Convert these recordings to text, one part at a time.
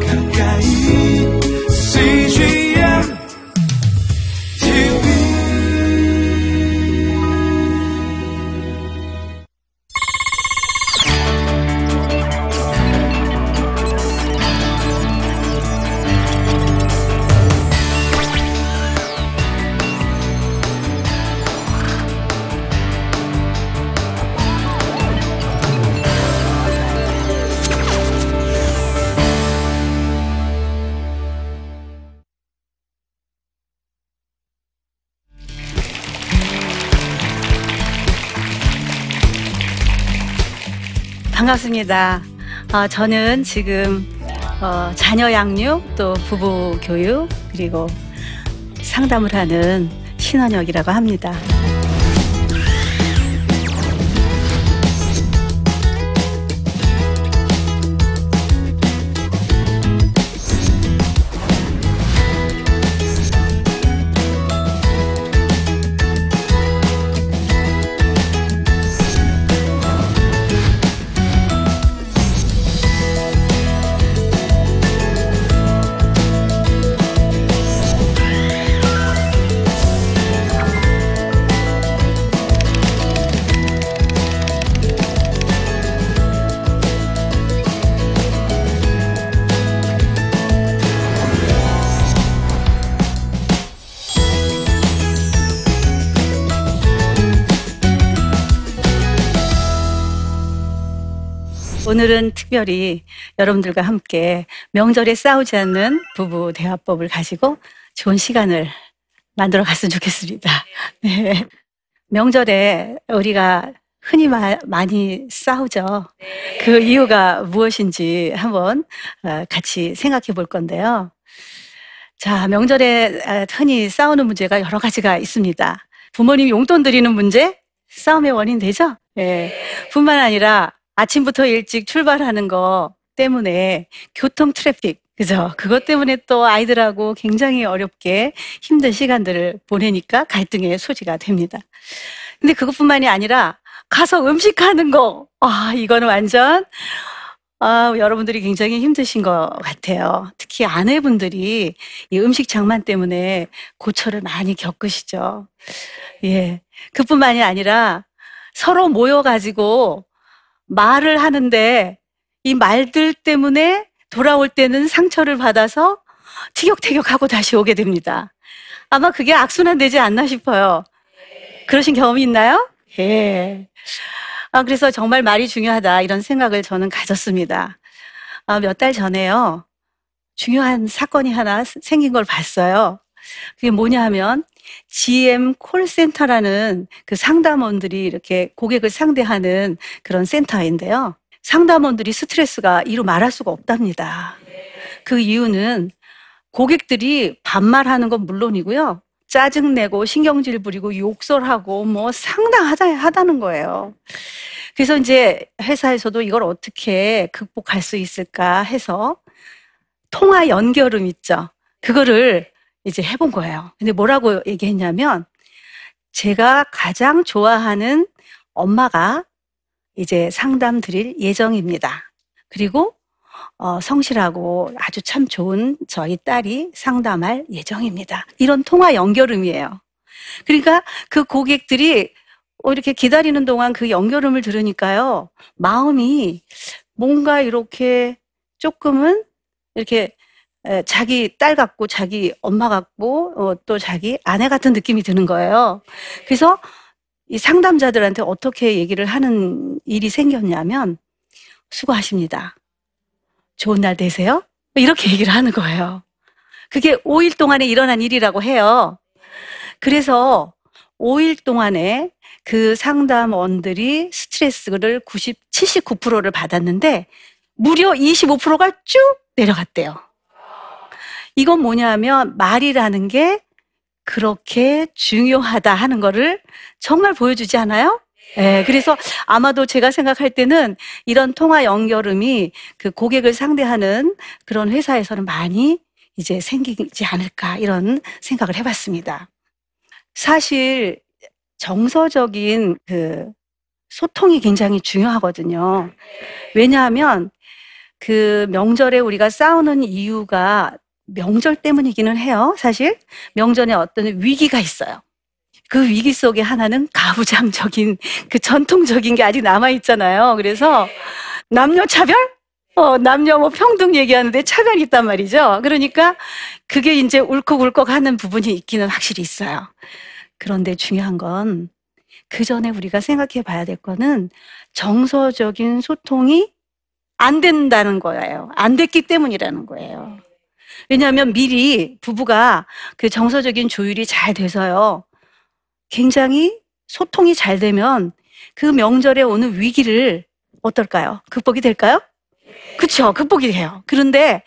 가까 반갑습니다. 어, 저는 지금 어, 자녀 양육 또 부부 교육 그리고 상담을 하는 신원혁이라고 합니다. 오늘은 특별히 여러분들과 함께 명절에 싸우지 않는 부부 대화법을 가지고 좋은 시간을 만들어 갔으면 좋겠습니다. 네. 명절에 우리가 흔히 마, 많이 싸우죠. 그 이유가 무엇인지 한번 어, 같이 생각해 볼 건데요. 자, 명절에 아, 흔히 싸우는 문제가 여러 가지가 있습니다. 부모님 용돈 드리는 문제, 싸움의 원인 되죠? 예. 뿐만 아니라 아침부터 일찍 출발하는 거 때문에 교통 트래픽, 그죠? 그것 때문에 또 아이들하고 굉장히 어렵게 힘든 시간들을 보내니까 갈등의 소지가 됩니다. 근데 그것뿐만이 아니라 가서 음식하는 거, 아, 이거는 완전, 아, 여러분들이 굉장히 힘드신 것 같아요. 특히 아내분들이 이 음식 장만 때문에 고초를 많이 겪으시죠. 예. 그뿐만이 아니라 서로 모여가지고 말을 하는데 이 말들 때문에 돌아올 때는 상처를 받아서 티격태격하고 다시 오게 됩니다. 아마 그게 악순환 되지 않나 싶어요. 그러신 경험이 있나요? 예. 아, 그래서 정말 말이 중요하다 이런 생각을 저는 가졌습니다. 아, 몇 달 전에요. 중요한 사건이 하나 생긴 걸 봤어요. 그게 뭐냐 하면 GM 콜센터라는 그 상담원들이 이렇게 고객을 상대하는 그런 센터인데요. 상담원들이 스트레스가 이루 말할 수가 없답니다. 그 이유는 고객들이 반말하는 건 물론이고요. 짜증내고 신경질 부리고 욕설하고 뭐 상당하다는 거예요. 그래서 이제 회사에서도 이걸 어떻게 극복할 수 있을까 해서 통화 연결음 있죠. 그거를 이제 해본 거예요. 근데 뭐라고 얘기했냐면 제가 가장 좋아하는 엄마가 이제 상담 드릴 예정입니다. 그리고 어, 성실하고 아주 참 좋은 저희 딸이 상담할 예정입니다. 이런 통화 연결음이에요. 그러니까 그 고객들이 어, 이렇게 기다리는 동안 그 연결음을 들으니까요, 마음이 뭔가 이렇게 조금은 이렇게 자기 딸 같고 자기 엄마 같고 어, 또 자기 아내 같은 느낌이 드는 거예요. 그래서 이 상담자들한테 어떻게 얘기를 하는 일이 생겼냐면 수고하십니다. 좋은 날 되세요. 이렇게 얘기를 하는 거예요. 그게 5일 동안에 일어난 일이라고 해요. 그래서 5일 동안에 그 상담원들이 스트레스를 90, 79%를 받았는데 무려 25%가 쭉 내려갔대요. 이건 뭐냐면 말이라는 게 그렇게 중요하다 하는 거를 정말 보여주지 않아요? 네, 그래서 아마도 제가 생각할 때는 이런 통화 연결음이 그 고객을 상대하는 그런 회사에서는 많이 이제 생기지 않을까 이런 생각을 해봤습니다. 사실 정서적인 그 소통이 굉장히 중요하거든요. 왜냐하면 그 명절에 우리가 싸우는 이유가 명절 때문이기는 해요. 사실 명절에 어떤 위기가 있어요. 그 위기 속에 하나는 가부장적인 그 전통적인 게 아직 남아 있잖아요. 그래서 남녀 차별? 어, 남녀 뭐 평등 얘기하는데 차별이 있단 말이죠. 그러니까 그게 이제 울컥울컥 하는 부분이 있기는 확실히 있어요. 그런데 중요한 건 그 전에 우리가 생각해 봐야 될 거는 정서적인 소통이 안 된다는 거예요. 안 됐기 때문이라는 거예요. 왜냐하면 미리 부부가 그 정서적인 조율이 잘 돼서요. 굉장히 소통이 잘 되면 그 명절에 오는 위기를 어떨까요? 극복이 될까요? 그쵸. 극복이 돼요. 그런데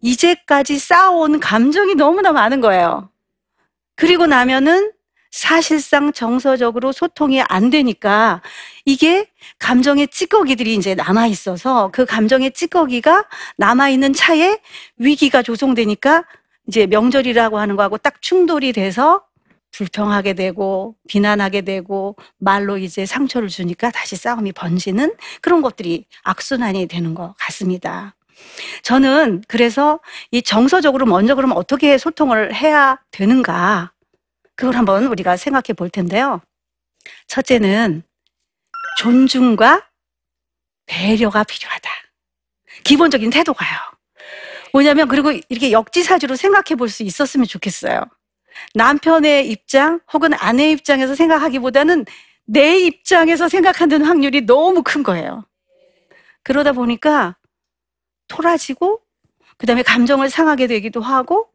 이제까지 쌓아온 감정이 너무나 많은 거예요. 그리고 나면은 사실상 정서적으로 소통이 안 되니까 이게 감정의 찌꺼기들이 이제 남아 있어서 그 감정의 찌꺼기가 남아 있는 차에 위기가 조성되니까 이제 명절이라고 하는 거하고 딱 충돌이 돼서 불평하게 되고 비난하게 되고 말로 이제 상처를 주니까 다시 싸움이 번지는 그런 것들이 악순환이 되는 것 같습니다. 저는 그래서 이 정서적으로 먼저 그러면 어떻게 소통을 해야 되는가 그걸 한번 우리가 생각해 볼 텐데요. 첫째는 존중과 배려가 필요하다. 기본적인 태도가요. 뭐냐면 그리고 이렇게 역지사지로 생각해 볼 수 있었으면 좋겠어요. 남편의 입장 혹은 아내의 입장에서 생각하기보다는 내 입장에서 생각하는 확률이 너무 큰 거예요. 그러다 보니까 토라지고 그 다음에 감정을 상하게 되기도 하고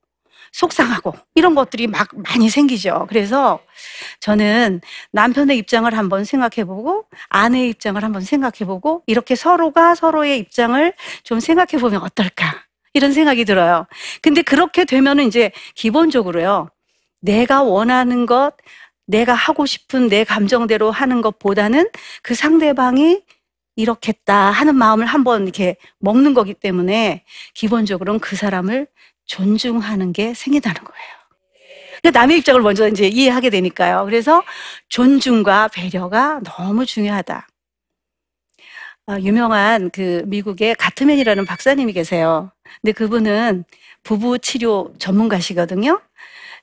속상하고 이런 것들이 막 많이 생기죠. 그래서 저는 남편의 입장을 한번 생각해 보고 아내의 입장을 한번 생각해 보고 이렇게 서로가 서로의 입장을 좀 생각해 보면 어떨까? 이런 생각이 들어요. 근데 그렇게 되면은 이제 기본적으로요. 내가 원하는 것, 내가 하고 싶은 내 감정대로 하는 것보다는 그 상대방이 이렇겠다 하는 마음을 한번 이렇게 먹는 거기 때문에 기본적으로는 그 사람을 존중하는 게 생긴다는 거예요. 그러니까 남의 입장을 먼저 이제 이해하게 되니까요. 그래서 존중과 배려가 너무 중요하다. 아, 유명한 그 미국의 가트맨이라는 박사님이 계세요. 근데 그분은 부부 치료 전문가시거든요.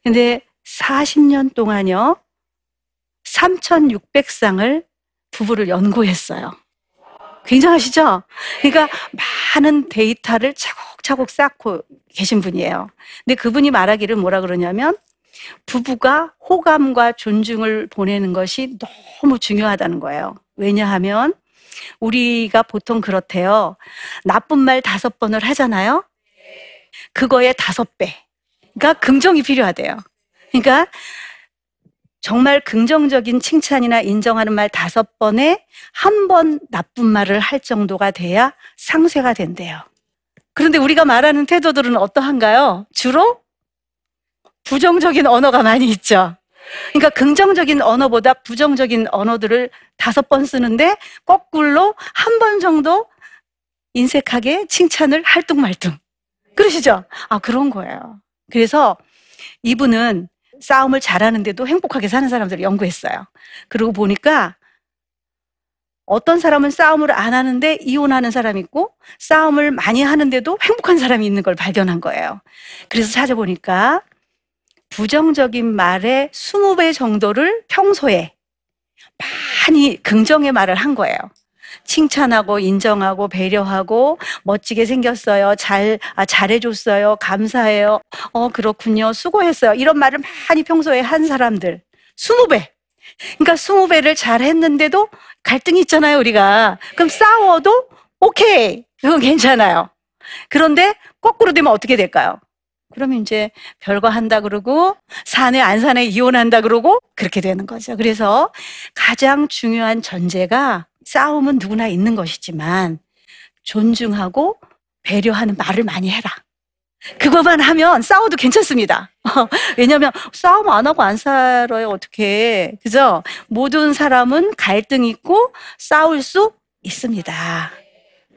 근데 40년 동안요, 3,600쌍을 부부를 연구했어요. 굉장하시죠? 그러니까 많은 데이터를 차곡 차곡 쌓고 계신 분이에요. 근데 그분이 말하기를 뭐라 그러냐면 부부가 호감과 존중을 보내는 것이 너무 중요하다는 거예요. 왜냐하면 우리가 보통 그렇대요. 나쁜 말 다섯 번을 하잖아요. 그거의 다섯 배. 그러니까 긍정이 필요하대요. 그러니까 정말 긍정적인 칭찬이나 인정하는 말 다섯 번에 한 번 나쁜 말을 할 정도가 돼야 상쇄가 된대요. 그런데 우리가 말하는 태도들은 어떠한가요? 주로 부정적인 언어가 많이 있죠. 그러니까 긍정적인 언어보다 부정적인 언어들을 다섯 번 쓰는데 거꾸로 한 번 정도 인색하게 칭찬을 할뚱말뚱. 그러시죠? 아, 그런 거예요. 그래서 이분은 싸움을 잘하는데도 행복하게 사는 사람들을 연구했어요. 그러고 보니까 어떤 사람은 싸움을 안 하는데 이혼하는 사람이 있고 싸움을 많이 하는데도 행복한 사람이 있는 걸 발견한 거예요. 그래서 찾아보니까 부정적인 말의 20배 정도를 평소에 많이 긍정의 말을 한 거예요. 칭찬하고 인정하고 배려하고 멋지게 생겼어요. 잘 아, 잘해줬어요. 감사해요. 어 그렇군요. 수고했어요. 이런 말을 많이 평소에 한 사람들 20배. 그러니까 20배를 잘 했는데도 갈등이 있잖아요, 우리가. 그럼 싸워도 오케이. 그건 괜찮아요. 그런데 거꾸로 되면 어떻게 될까요? 그러면 이제 별거 한다 그러고 사내 안 사내 이혼한다 그러고 그렇게 되는 거죠. 그래서 가장 중요한 전제가 싸움은 누구나 있는 것이지만 존중하고 배려하는 말을 많이 해라. 그것만 하면 싸워도 괜찮습니다. 왜냐하면 싸움 안 하고 안 살아요. 어떻게 그죠? 모든 사람은 갈등 있고 싸울 수 있습니다.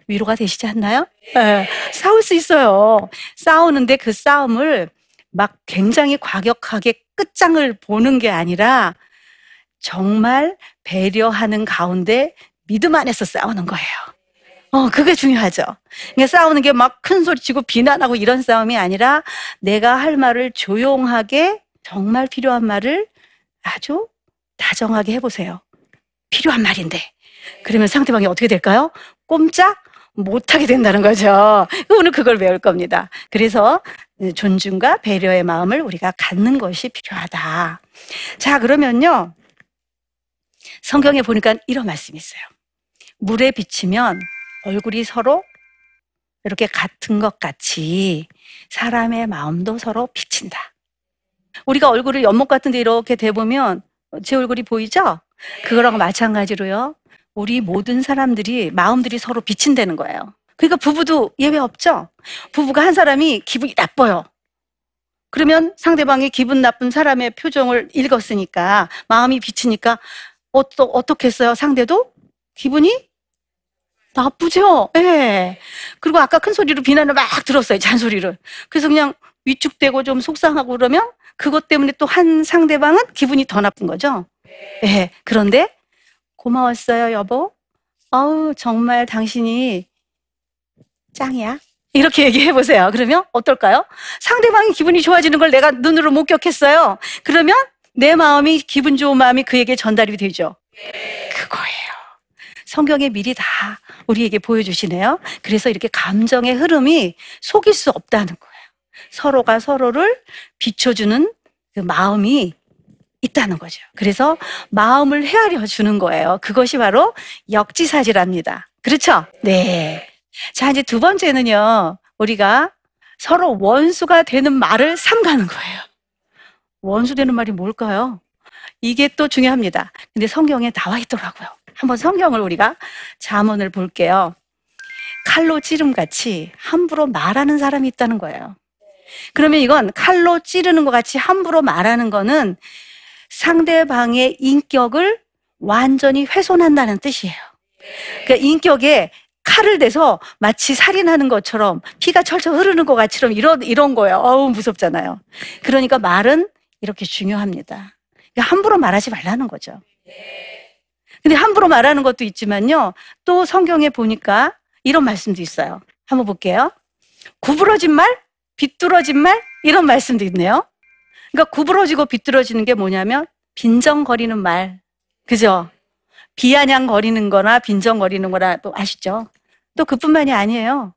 위로가 되시지 않나요? 네, 싸울 수 있어요. 싸우는데 그 싸움을 막 굉장히 과격하게 끝장을 보는 게 아니라 정말 배려하는 가운데 믿음 안에서 싸우는 거예요. 어, 그게 중요하죠. 그러니까 싸우는 게 막 큰 소리 치고 비난하고 이런 싸움이 아니라 내가 할 말을 조용하게 정말 필요한 말을 아주 다정하게 해보세요. 필요한 말인데. 그러면 상대방이 어떻게 될까요? 꼼짝 못하게 된다는 거죠. 오늘 그걸 배울 겁니다. 그래서 존중과 배려의 마음을 우리가 갖는 것이 필요하다. 자, 그러면요. 성경에 보니까 이런 말씀이 있어요. 물에 비치면 얼굴이 서로 이렇게 같은 것 같이 사람의 마음도 서로 비친다. 우리가 얼굴을 연못 같은데 이렇게 대보면 제 얼굴이 보이죠? 그거랑 마찬가지로요. 우리 모든 사람들이 마음들이 서로 비친다는 거예요. 그러니까 부부도 예외 없죠? 부부가 한 사람이 기분이 나빠요. 그러면 상대방이 기분 나쁜 사람의 표정을 읽었으니까 마음이 비치니까 어떠, 어떻겠어요? 상대도 기분이 나쁘죠? 예. 네. 그리고 아까 큰 소리로 비난을 막 들었어요. 잔소리를. 그래서 그냥 위축되고 좀 속상하고 그러면 그것 때문에 또 한 상대방은 기분이 더 나쁜 거죠. 예. 네. 그런데 고마웠어요, 여보. 어우, 정말 당신이 짱이야. 이렇게 얘기해 보세요. 그러면 어떨까요? 상대방이 기분이 좋아지는 걸 내가 눈으로 목격했어요. 그러면 내 마음이 기분 좋은 마음이 그에게 전달이 되죠. 그거예요. 성경에 미리 다 우리에게 보여주시네요. 그래서 이렇게 감정의 흐름이 속일 수 없다는 거예요. 서로가 서로를 비춰주는 그 마음이 있다는 거죠. 그래서 마음을 헤아려 주는 거예요. 그것이 바로 역지사지랍니다. 그렇죠? 네. 자, 이제 두 번째는요. 우리가 서로 원수가 되는 말을 삼가는 거예요. 원수 되는 말이 뭘까요? 이게 또 중요합니다. 근데 성경에 나와 있더라고요. 한번 성경을 우리가 자문을 볼게요. 칼로 찌름 같이 함부로 말하는 사람이 있다는 거예요. 그러면 이건 칼로 찌르는 것 같이 함부로 말하는 거는 상대방의 인격을 완전히 훼손한다는 뜻이에요. 그러니까 인격에 칼을 대서 마치 살인하는 것처럼 피가 철철 흐르는 것 같처럼 이런 이런 거예요. 어우 무섭잖아요. 그러니까 말은 이렇게 중요합니다. 그러니까 함부로 말하지 말라는 거죠. 근데 함부로 말하는 것도 있지만요. 또 성경에 보니까 이런 말씀도 있어요. 한번 볼게요. 구부러진 말, 비뚤어진 말 이런 말씀도 있네요. 그러니까 구부러지고 비뚤어지는 게 뭐냐면 빈정거리는 말. 그죠? 비아냥거리는 거나 빈정거리는 거나 또 아시죠? 또 그뿐만이 아니에요.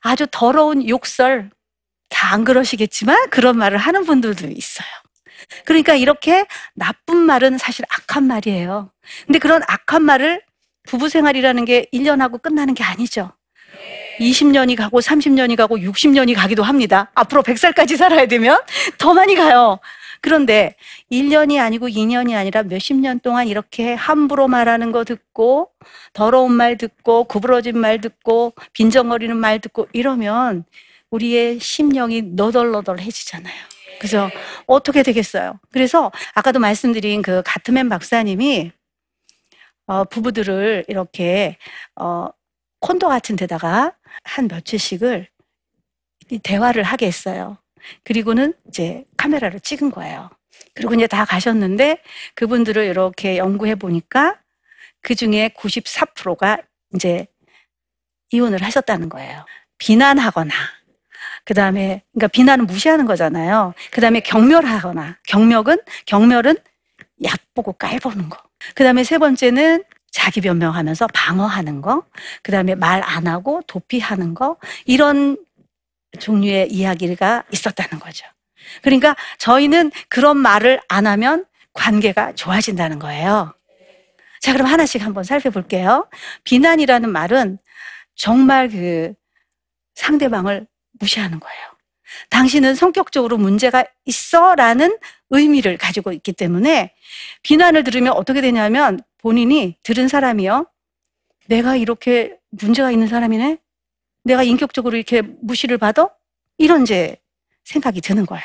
아주 더러운 욕설. 다 안 그러시겠지만 그런 말을 하는 분들도 있어요. 그러니까 이렇게 나쁜 말은 사실 악한 말이에요. 근데 그런 악한 말을 부부 생활이라는 게 1년 하고 끝나는 게 아니죠. 20년이 가고 30년이 가고 60년이 가기도 합니다. 앞으로 100살까지 살아야 되면 더 많이 가요. 그런데 1년이 아니고 2년이 아니라 몇십 년 동안 이렇게 함부로 말하는 거 듣고 더러운 말 듣고 구부러진 말 듣고 빈정거리는 말 듣고 이러면 우리의 심령이 너덜너덜해지잖아요. 그죠? 어떻게 되겠어요? 그래서 아까도 말씀드린 그 가트맨 박사님이 어, 부부들을 이렇게 어, 콘도 같은 데다가 한 며칠씩을 대화를 하게 했어요. 그리고는 이제 카메라로 찍은 거예요. 그리고 이제 다 가셨는데 그분들을 이렇게 연구해 보니까 그 중에 94%가 이제 이혼을 하셨다는 거예요. 비난하거나 그 다음에 그러니까 비난은 무시하는 거잖아요. 그 다음에 경멸하거나 경멸은 경멸은 얕보고 깔보는 거. 그 다음에 세 번째는 자기 변명하면서 방어하는 거. 그 다음에 말 안 하고 도피하는 거. 이런 종류의 이야기가 있었다는 거죠. 그러니까 저희는 그런 말을 안 하면 관계가 좋아진다는 거예요. 자, 그럼 하나씩 한번 살펴볼게요. 비난이라는 말은 정말 그 상대방을 무시하는 거예요. 당신은 성격적으로 문제가 있어 라는 의미를 가지고 있기 때문에 비난을 들으면 어떻게 되냐면 본인이 들은 사람이요. 내가 이렇게 문제가 있는 사람이네? 내가 인격적으로 이렇게 무시를 받아? 이런 이제 생각이 드는 거예요.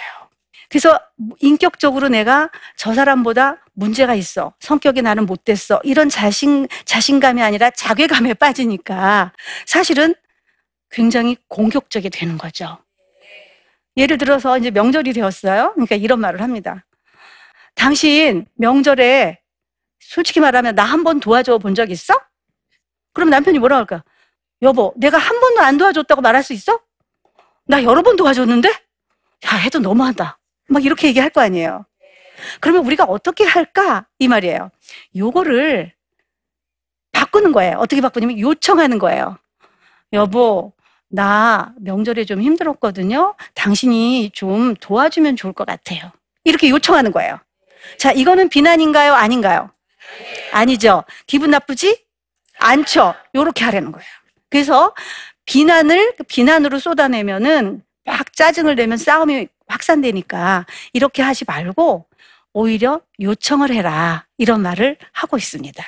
그래서 인격적으로 내가 저 사람보다 문제가 있어. 성격이 나는 못됐어. 이런 자신, 자신감이 아니라 자괴감에 빠지니까 사실은 굉장히 공격적이 되는 거죠. 예를 들어서 이제 명절이 되었어요. 그러니까 이런 말을 합니다. 당신 명절에 솔직히 말하면 나 한 번 도와줘 본 적 있어? 그럼 남편이 뭐라 할까? 여보, 내가 한 번도 안 도와줬다고 말할 수 있어? 나 여러 번 도와줬는데? 야, 해도 너무한다. 막 이렇게 얘기할 거 아니에요. 그러면 우리가 어떻게 할까? 이 말이에요. 요거를 바꾸는 거예요. 어떻게 바꾸냐면 요청하는 거예요. 여보, 나 명절에 좀 힘들었거든요. 당신이 좀 도와주면 좋을 것 같아요. 이렇게 요청하는 거예요. 자, 이거는 비난인가요? 아닌가요? 아니죠. 기분 나쁘지? 않죠. 요렇게 하라는 거예요. 그래서 비난을 비난으로 쏟아내면은 막 짜증을 내면 싸움이 확산되니까 이렇게 하지 말고 오히려 요청을 해라. 이런 말을 하고 있습니다.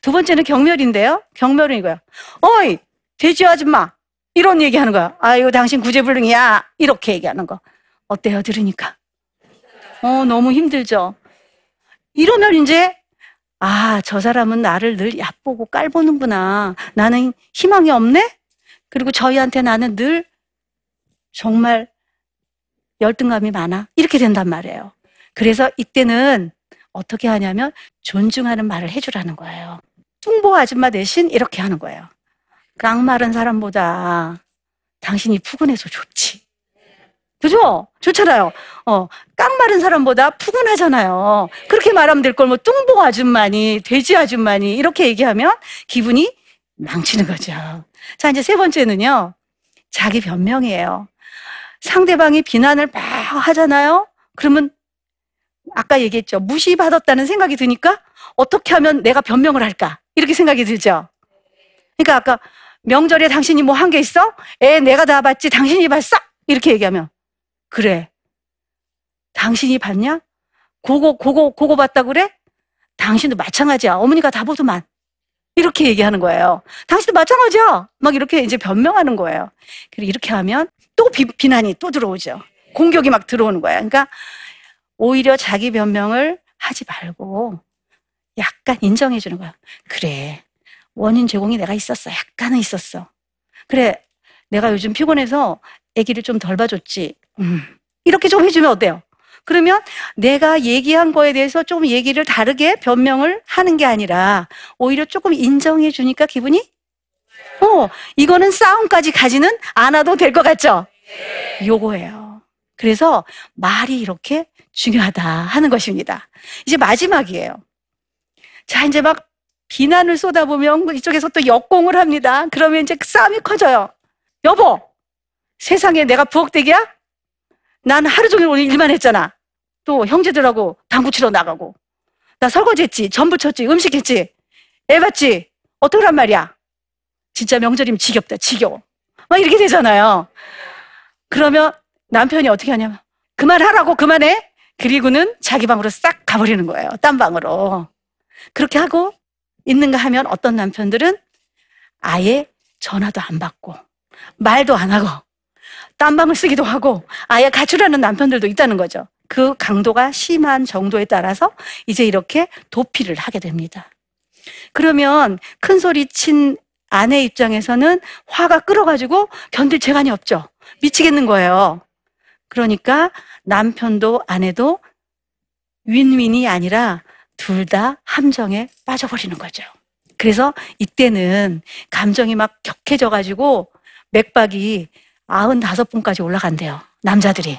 두 번째는 경멸인데요. 경멸은 이거예요. 어이, 돼지 아줌마. 이런 얘기 하는 거야. 아유, 당신 구제불능이야. 이렇게 얘기하는 거. 어때요? 들으니까? 어, 너무 힘들죠? 이러면 이제, 아, 저 사람은 나를 늘 얕보고 깔보는구나. 나는 희망이 없네? 그리고 저희한테 나는 늘 정말 열등감이 많아. 이렇게 된단 말이에요. 그래서 이때는 어떻게 하냐면 존중하는 말을 해주라는 거예요. 뚱보 아줌마 대신 이렇게 하는 거예요. 깡마른 사람보다 당신이 푸근해서 좋지. 그죠? 좋잖아요. 어, 깡마른 사람보다 푸근하잖아요. 그렇게 말하면 될 걸 뭐 뚱보 아줌마니, 돼지 아줌마니, 이렇게 얘기하면 기분이 망치는 거죠. 자, 이제 세 번째는요. 자기 변명이에요. 상대방이 비난을 막 하잖아요. 그러면 아까 얘기했죠. 무시받았다는 생각이 드니까 어떻게 하면 내가 변명을 할까? 이렇게 생각이 들죠. 그러니까 아까 명절에 당신이 뭐 한 게 있어? 애 내가 다 봤지 당신이 봤어? 이렇게 얘기하면 그래. 당신이 봤냐? 고거 고거 고거 봤다 그래? 당신도 마찬가지야. 어머니가 다 보더만. 이렇게 얘기하는 거예요. 당신도 마찬가지야. 막 이렇게 이제 변명하는 거예요. 그리고 이렇게 하면 또 비, 비난이 또 들어오죠. 공격이 막 들어오는 거야. 그러니까 오히려 자기 변명을 하지 말고 약간 인정해 주는 거야. 그래. 원인 제공이 내가 있었어. 약간은 있었어. 그래. 내가 요즘 피곤해서 아기를 좀 덜 봐줬지. 음. 이렇게 좀 해주면 어때요? 그러면 내가 얘기한 거에 대해서 좀 얘기를 다르게 변명을 하는 게 아니라 오히려 조금 인정해 주니까 기분이 어, 이거는 싸움까지 가지는 않아도 될 것 같죠? 요거예요. 그래서 말이 이렇게 중요하다 하는 것입니다. 이제 마지막이에요. 자, 이제 막 비난을 쏟아보면 이쪽에서 또 역공을 합니다. 그러면 이제 싸움이 커져요. 여보, 세상에 내가 부엌대기야? 난 하루 종일 오늘 일만 했잖아. 또 형제들하고 당구 치러 나가고. 나 설거지 했지, 전부 쳤지, 음식 했지. 애 봤지? 어떡란 말이야? 진짜 명절이면 지겹다, 지겨워. 막 이렇게 되잖아요. 그러면 남편이 어떻게 하냐면, 그만하라고, 그만해? 그리고는 자기 방으로 싹 가버리는 거예요. 딴 방으로. 그렇게 하고 있는가 하면 어떤 남편들은 아예 전화도 안 받고, 말도 안 하고, 딴 방을 쓰기도 하고, 아예 가출하는 남편들도 있다는 거죠. 그 강도가 심한 정도에 따라서 이제 이렇게 도피를 하게 됩니다. 그러면 큰 소리 친 아내 입장에서는 화가 끓어가지고 견딜 재간이 없죠. 미치겠는 거예요. 그러니까 남편도 아내도 윈윈이 아니라 둘 다 함정에 빠져버리는 거죠. 그래서 이때는 감정이 막 격해져 가지고 맥박이 95분까지 올라간대요. 남자들이.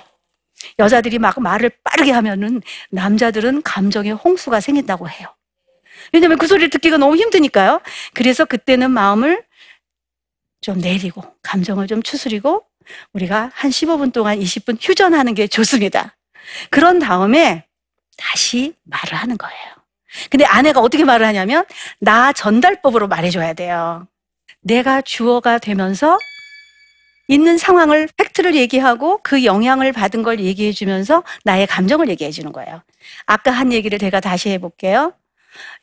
여자들이 막 말을 빠르게 하면은 남자들은 감정의 홍수가 생긴다고 해요. 왜냐면 그 소리를 듣기가 너무 힘드니까요. 그래서 그때는 마음을 좀 내리고, 감정을 좀 추스리고, 우리가 한 15분 동안 20분 휴전하는 게 좋습니다. 그런 다음에 다시 말을 하는 거예요. 근데 아내가 어떻게 말을 하냐면, 나 전달법으로 말해줘야 돼요. 내가 주어가 되면서 있는 상황을 팩트를 얘기하고 그 영향을 받은 걸 얘기해 주면서 나의 감정을 얘기해 주는 거예요. 아까 한 얘기를 제가 다시 해 볼게요.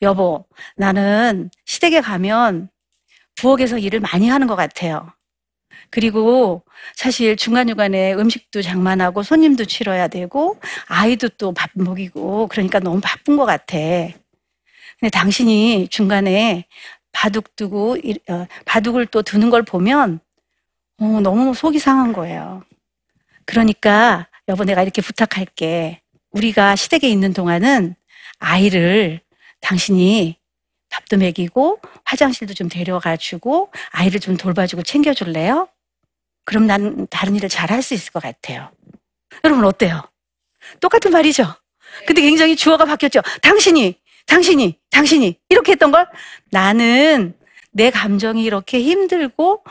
여보, 나는 시댁에 가면 부엌에서 일을 많이 하는 것 같아요. 그리고 사실 중간중간에 음식도 장만하고 손님도 치러야 되고 아이도 또 밥 먹이고 그러니까 너무 바쁜 것 같아. 근데 당신이 중간에 바둑 두고 어, 바둑을 또 두는 걸 보면 어, 너무 속이 상한 거예요. 그러니까 여보 내가 이렇게 부탁할게. 우리가 시댁에 있는 동안은 아이를 당신이 밥도 먹이고 화장실도 좀 데려가 주고 아이를 좀 돌봐주고 챙겨줄래요? 그럼 난 다른 일을 잘 할 수 있을 것 같아요. 여러분 어때요? 똑같은 말이죠. 근데 굉장히 주어가 바뀌었죠. 당신이, 당신이, 당신이 이렇게 했던 걸 나는 내 감정이 이렇게 힘들고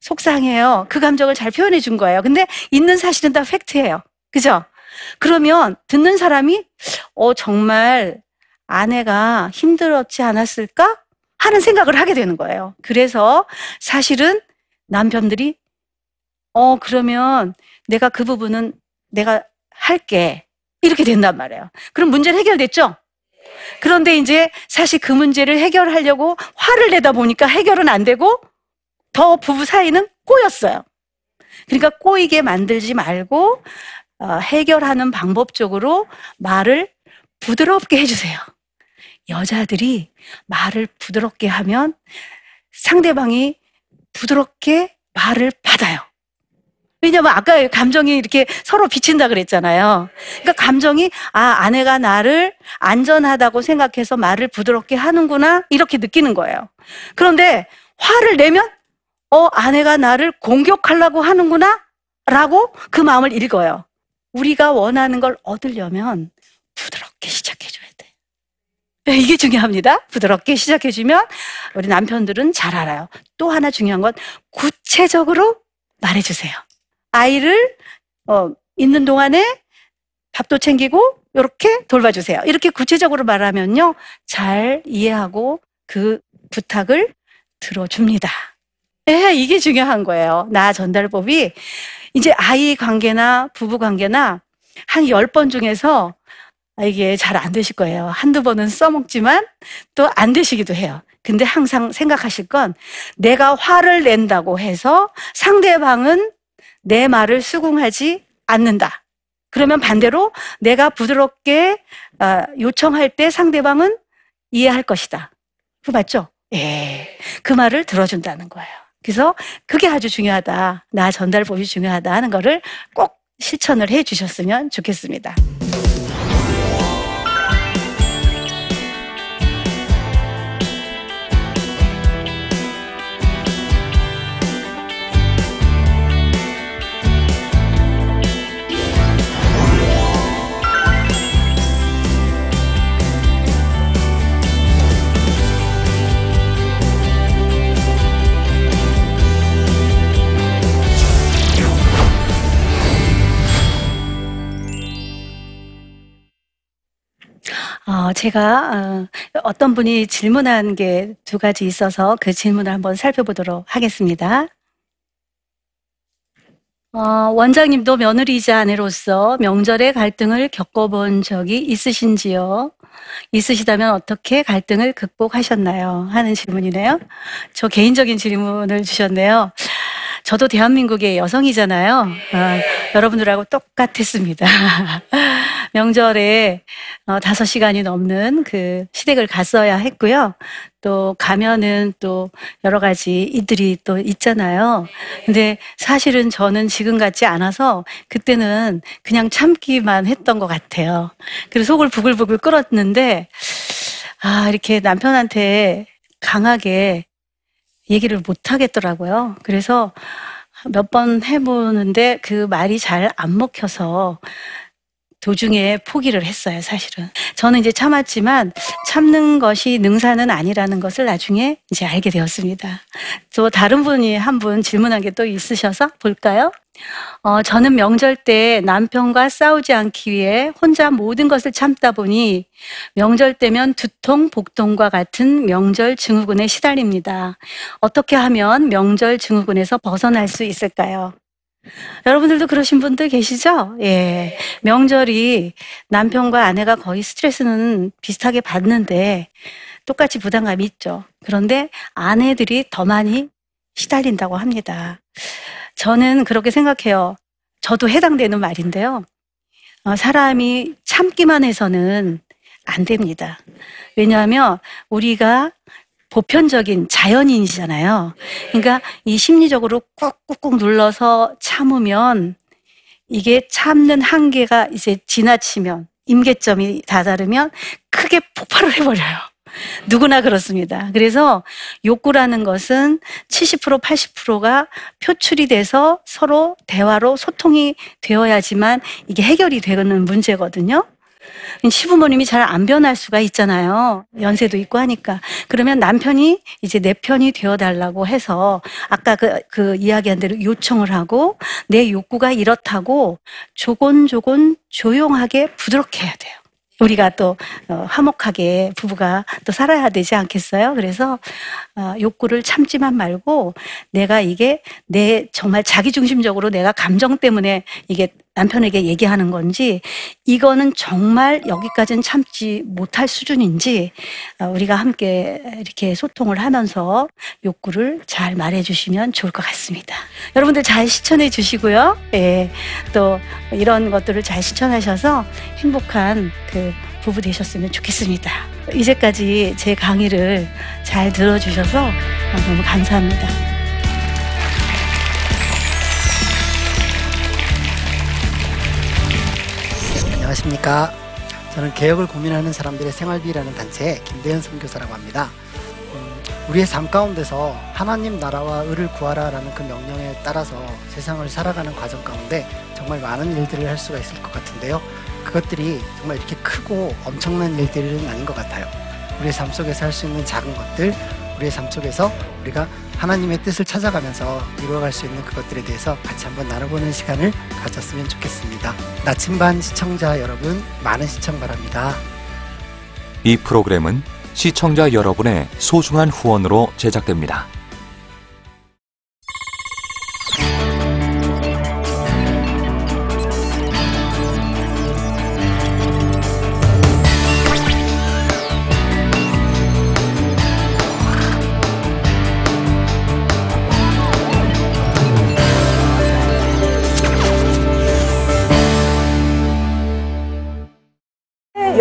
속상해요. 그 감정을 잘 표현해 준 거예요. 근데 있는 사실은 다 팩트예요. 그죠? 그러면 듣는 사람이 어 정말 아내가 힘들었지 않았을까 하는 생각을 하게 되는 거예요. 그래서 사실은 남편들이 어 그러면 내가 그 부분은 내가 할게 이렇게 된단 말이에요. 그럼 문제는 해결됐죠? 그런데 이제 사실 그 문제를 해결하려고 화를 내다 보니까 해결은 안 되고 더 부부 사이는 꼬였어요. 그러니까 꼬이게 만들지 말고 어, 해결하는 방법 적으로 말을 부드럽게 해주세요. 여자들이 말을 부드럽게 하면 상대방이 부드럽게 말을 받아요. 왜냐면 아까 감정이 이렇게 서로 비친다 그랬잖아요. 그러니까 감정이 아 아내가 나를 안전하다고 생각해서 말을 부드럽게 하는구나 이렇게 느끼는 거예요. 그런데 화를 내면 어 아내가 나를 공격하려고 하는구나 라고 그 마음을 읽어요. 우리가 원하는 걸 얻으려면 부드럽게 시작해줘야 돼. 네, 이게 중요합니다. 부드럽게 시작해주면 우리 남편들은 잘 알아요. 또 하나 중요한 건 구체적으로 말해주세요. 아이를 어, 있는 동안에 밥도 챙기고 이렇게 돌봐주세요. 이렇게 구체적으로 말하면요, 잘 이해하고 그 부탁을 들어줍니다. 네, 이게 중요한 거예요. 나 전달법이 이제 아이 관계나 부부 관계나 한 열 번 중에서 이게 잘 안 되실 거예요. 한두 번은 써먹지만 또 안 되시기도 해요. 근데 항상 생각하실 건 내가 화를 낸다고 해서 상대방은 내 말을 수긍하지 않는다. 그러면 반대로 내가 부드럽게 어, 요청할 때 상대방은 이해할 것이다. 그 맞죠? 예. 그 말을 들어준다는 거예요. 그래서 그게 아주 중요하다. 나 전달법이 중요하다 하는 거를 꼭 실천을 해 주셨으면 좋겠습니다. 어, 제가 어, 어떤 분이 질문한 게 두 가지 있어서 그 질문을 한번 살펴보도록 하겠습니다. 어, 원장님도 며느리이자 아내로서 명절의 갈등을 겪어본 적이 있으신지요? 있으시다면 어떻게 갈등을 극복하셨나요? 하는 질문이네요. 저 개인적인 질문을 주셨네요. 저도 대한민국의 여성이잖아요. 어, 여러분들하고 똑같았습니다. 명절에 어, 다섯 시간이 넘는 그 시댁을 갔어야 했고요. 또 가면은 또 여러 가지 이들이 또 있잖아요. 근데 사실은 저는 지금 같지 않아서 그때는 그냥 참기만 했던 것 같아요. 그래서 속을 부글부글 끓었는데, 아, 이렇게 남편한테 강하게 얘기를 못 하겠더라고요. 그래서 몇 번 해보는데 그 말이 잘 안 먹혀서 도중에 포기를 했어요, 사실은. 저는 이제 참았지만 참는 것이 능사는 아니라는 것을 나중에 이제 알게 되었습니다. 또 다른 분이 한 분 질문한 게 또 있으셔서 볼까요? 어, 저는 명절 때 남편과 싸우지 않기 위해 혼자 모든 것을 참다 보니 명절 때면 두통, 복통과 같은 명절 증후군에 시달립니다. 어떻게 하면 명절 증후군에서 벗어날 수 있을까요? 여러분들도 그러신 분들 계시죠? 예. 명절이 남편과 아내가 거의 스트레스는 비슷하게 받는데 똑같이 부담감이 있죠. 그런데 아내들이 더 많이 시달린다고 합니다. 저는 그렇게 생각해요. 저도 해당되는 말인데요. 어, 사람이 참기만 해서는 안 됩니다. 왜냐하면 우리가 보편적인 자연인이잖아요. 그러니까 이 심리적으로 꾹꾹꾹 눌러서 참으면 이게 참는 한계가 이제 지나치면 임계점이 다다르면 크게 폭발을 해버려요. 누구나 그렇습니다. 그래서 욕구라는 것은 70% 80%가 표출이 돼서 서로 대화로 소통이 되어야지만 이게 해결이 되는 문제거든요. 시부모님이 잘 안 변할 수가 있잖아요. 연세도 있고 하니까. 그러면 남편이 이제 내 편이 되어달라고 해서 아까 그, 그 이야기한 대로 요청을 하고 내 욕구가 이렇다고 조곤조곤 조용하게 부드럽게 해야 돼요. 우리가 또 어, 화목하게 부부가 또 살아야 되지 않겠어요? 그래서 어, 욕구를 참지만 말고 내가 이게 내 정말 자기중심적으로 내가 감정 때문에 이게 남편에게 얘기하는 건지 이거는 정말 여기까지는 참지 못할 수준인지 어, 우리가 함께 이렇게 소통을 하면서 욕구를 잘 말해 주시면 좋을 것 같습니다. 여러분들 잘 실천해 주시고요. 예, 또 이런 것들을 잘 실천하셔서 행복한 그 부부 되셨으면 좋겠습니다. 이제까지 제 강의를 잘 들어주셔서 너무 감사합니다. 안녕하십니까. 저는 개혁을 고민하는 사람들의 생활비라는 단체의 김대현 선교사라고 합니다. 음, 우리의 삶 가운데서 하나님 나라와 의를 구하라라는 그 명령에 따라서 세상을 살아가는 과정 가운데 정말 많은 일들을 할 수가 있을 것 같은데요. 그것들이 정말 이렇게 크고 엄청난 일들은 아닌 것 같아요. 우리의 삶 속에서 할 수 있는 작은 것들, 우리의 삶 속에서 우리가 하나님의 뜻을 찾아가면서 이루어갈 수 있는 그것들에 대해서 같이 한번 나눠보는 시간을 가졌으면 좋겠습니다. 나침반 시청자 여러분, 많은 시청 바랍니다. 이 프로그램은 시청자 여러분의 소중한 후원으로 제작됩니다.